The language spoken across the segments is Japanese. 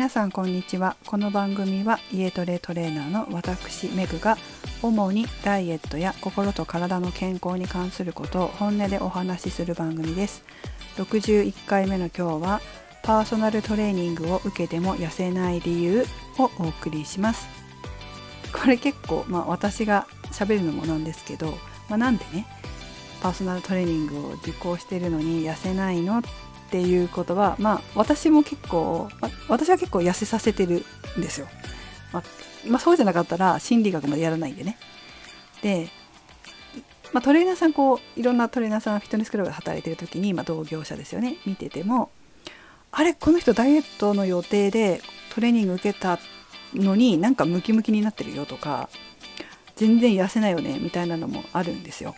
皆さんこんにちは。この番組は家トレトレーナーの私メグが主にダイエットや心と体の健康に関することを本音でお話しする番組です。61回目の今日はパーソナルトレーニングを受けても痩せない理由をお送りします。これ結構まあ私が喋るのもなんですけど、まあ、なんでねパーソナルトレーニングを受講してるのに痩せないの？っていうことはまあ私も結構、まあ、私は結構痩せさせてるんですよ、まあ、まあ、そうじゃなかったら心理学までやらないんでね。で、まあ、トレーナーさんこういろんなトレーナーさんフィットネスクラブで働いてる時に、まあ、同業者ですよね。見ててもあれこの人ダイエットの予定でトレーニング受けたのになんかムキムキになってるよとか全然痩せないよねみたいなのもあるんですよ。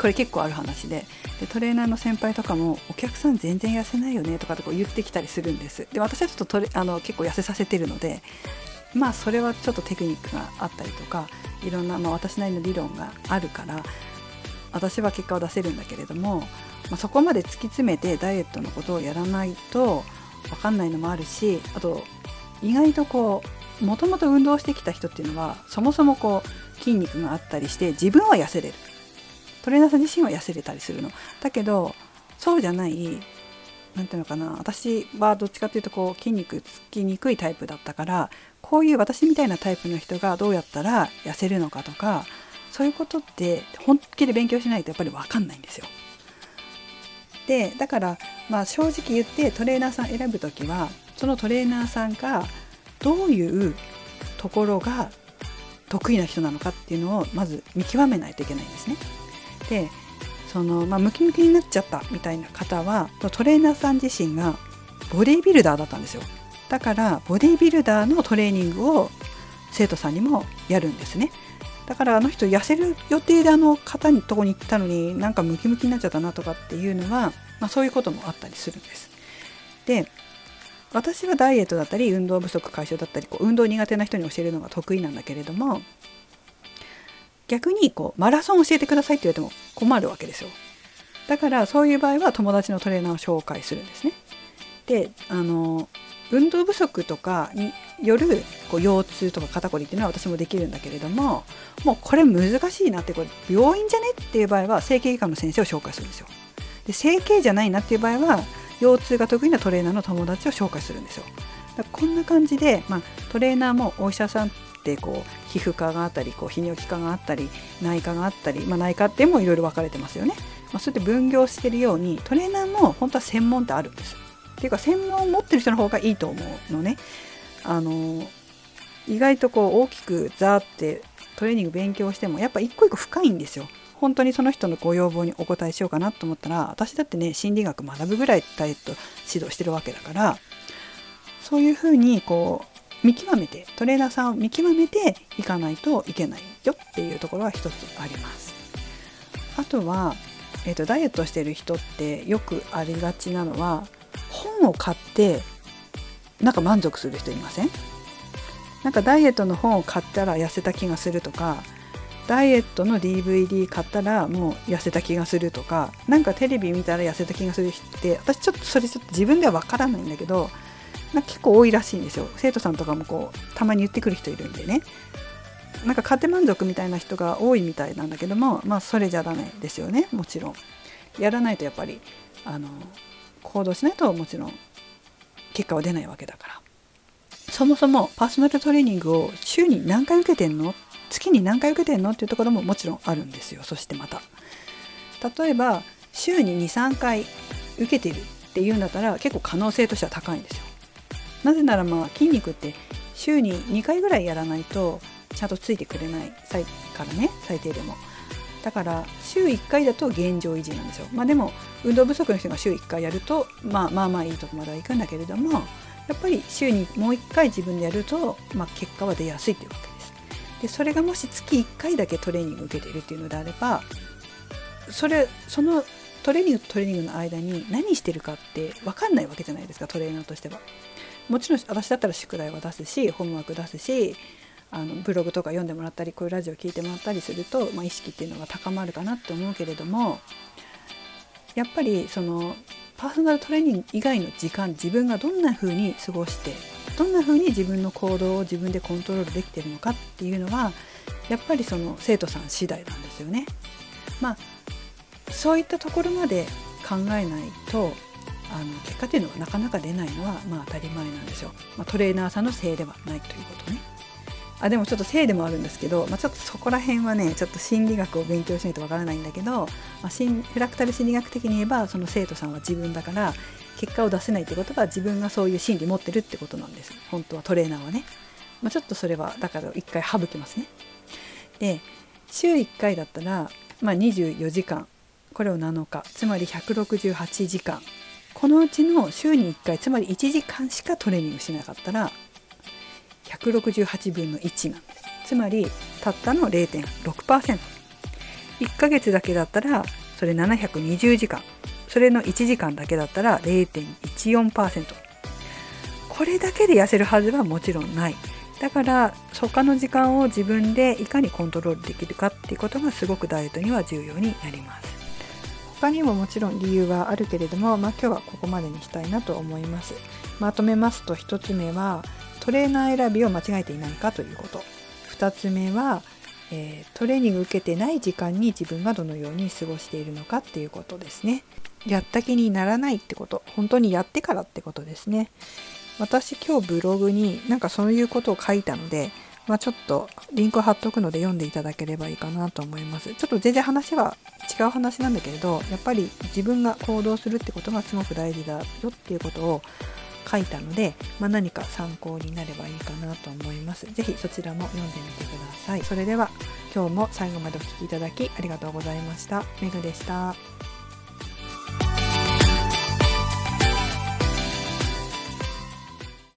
これ結構ある話で。でトレーナーの先輩とかもお客さん全然痩せないよねとかってこう言ってきたりするんです。で私はちょっとトレあの結構痩せさせてるのでまあそれはちょっとテクニックがあったりとかいろんな、まあ、私なりの理論があるから私は結果を出せるんだけれども、まあ、そこまで突き詰めてダイエットのことをやらないと分かんないのもあるしあと意外とこうもともと運動してきた人っていうのはそもそもこう筋肉があったりして自分は痩せれる。トレーナーさん自身は痩せれたりするの？だけどそうじゃない何ていうのかな私はどっちかっていうとこう筋肉つきにくいタイプだったからこういう私みたいなタイプの人がどうやったら痩せるのかとかそういうことって本気で勉強しないとやっぱり分かんないんですよ。でだからまあ正直言ってトレーナーさん選ぶ時はそのトレーナーさんがどういうところが得意な人なのかっていうのをまず見極めないといけないんですね。でその、まあ、ムキムキになっちゃったみたいな方はトレーナーさん自身がボディービルダーだったんですよ。だからボディービルダーのトレーニングを生徒さんにもやるんですね。だからあの人痩せる予定であの方にとこに行ったのになんかムキムキになっちゃったなとかっていうのは、まあ、そういうこともあったりするんです。で私はダイエットだったり運動不足解消だったりこう運動苦手な人に教えるのが得意なんだけれども逆にこうマラソン教えてくださいって言われても困るわけですよ。だからそういう場合は友達のトレーナーを紹介するんですね。であの運動不足とかによるこう腰痛とか肩こりっていうのは私もできるんだけれどももうこれ難しいなってこれ病院じゃねっていう場合は整形外科の先生を紹介するんですよ。で整形じゃないなっていう場合は腰痛が得意なトレーナーの友達を紹介するんですよ。だこんな感じで、まあ、トレーナーもお医者さんってこう皮膚科があったりこう泌尿器科があったり内科があったり、まあ、内科ってもいろいろ分かれてますよね、まあ、そうやって分業してるようにトレーナーも本当は専門ってあるんです。っていうか専門を持ってる人の方がいいと思うのね。あの意外とこう大きくザーってトレーニング勉強してもやっぱ一個一個深いんですよ。本当にその人のご要望にお答えしようかなと思ったら私だってね心理学学ぶぐらいダイエット指導してるわけだからそういうふうにこう見極めてトレーナーさんを見極めていかないといけないよっていうところは一つあります。あとは、えーと、ダイエットしてる人ってよくありがちなのは本を買ってなんか満足する人いません？なんかダイエットの本を買ったら痩せた気がするとかダイエットの DVD 買ったらもう痩せた気がするとか何かテレビ見たら痩せた気がする人って私ちょっとそれちょっと自分では分からないんだけど結構多いらしいんですよ。生徒さんとかもこうたまに言ってくる人いるんでね。なんか買って満足みたいな人が多いみたいなんだけどもまあそれじゃダメですよね。もちろん。やらないとやっぱりあの行動しないともちろん結果は出ないわけだから。そもそもパーソナルトレーニングを週に何回受けてんの？月に何回受けてんの？っていうところももちろんあるんですよ。そしてまた。例えば週に23回受けてるっていうんだったら結構可能性としては高いんですよ。なぜならまあ筋肉って週に2回ぐらいやらないとちゃんとついてくれないからね最低でも。だから週1回だと現状維持なんですよ。まあでも運動不足の人が週1回やるとまあまあまあいいとこまではいくんだけれどもやっぱり週にもう1回自分でやると、まあ、結果は出やすいというわけです。でそれがもし月1回だけトレーニングを受けているっていうのであればそれそのトレーニングとトレーニングの間に何してるかって分かんないわけじゃないですかトレーナーとしては。もちろん私だったら宿題は出すしホームワーク出すしあのブログとか読んでもらったりこういうラジオ聞いてもらったりすると、まあ、意識っていうのが高まるかなって思うけれどもやっぱりそのパーソナルトレーニング以外の時間自分がどんな風に過ごしてどんな風に自分の行動を自分でコントロールできてるのかっていうのはやっぱりその生徒さん次第なんですよね。まあそういったところまで考えないとあの結果っていうのはなかなか出ないのはまあ当たり前なんですよ。まあ、トレーナーさんのせいではないということね。あでもちょっとせいでもあるんですけど、まあ、ちょっとそこら辺はねちょっと心理学を勉強しないとわからないんだけど、まあ、フラクタル心理学的に言えばその生徒さんは自分だから結果を出せないってことは自分がそういう心理持ってるってことなんです。本当はトレーナーはね、まあ、ちょっとそれはだから一回省きますね。で週1回だったら、まあ、24時間。これを7日。つまり168時間。このうちの週に1回つまり1時間しかトレーニングしなかったら168分の1なんですつまりたったの 0.6%1 ヶ月だけだったらそれ720時間。それの1時間だけだったら0.14%これだけで痩せるはずはもちろんない。だから他の時間を自分でいかにコントロールできるかっていうことがすごくダイエットには重要になります。他にももちろん理由はあるけれども、まあ、今日はここまでにしたいなと思います。まとめますと1つ目はトレーナー選びを間違えていないかということ。2つ目は、えー、トレーニング受けてない時間に自分がどのように過ごしているのかっていうことですね。やった気にならないってこと。本当にやってからってことですね。私今日ブログになんかそういうことを書いたのでまあ、ちょっとリンク貼っとくので読んでいただければいいかなと思います。ちょっと全然話は違う話なんだけれどやっぱり自分が行動するってことがすごく大事だよっていうことを書いたので、まあ、何か参考になればいいかなと思います。是非そちらも読んでみてください。それでは今日も最後までお聴きいただきありがとうございました。めぐでした。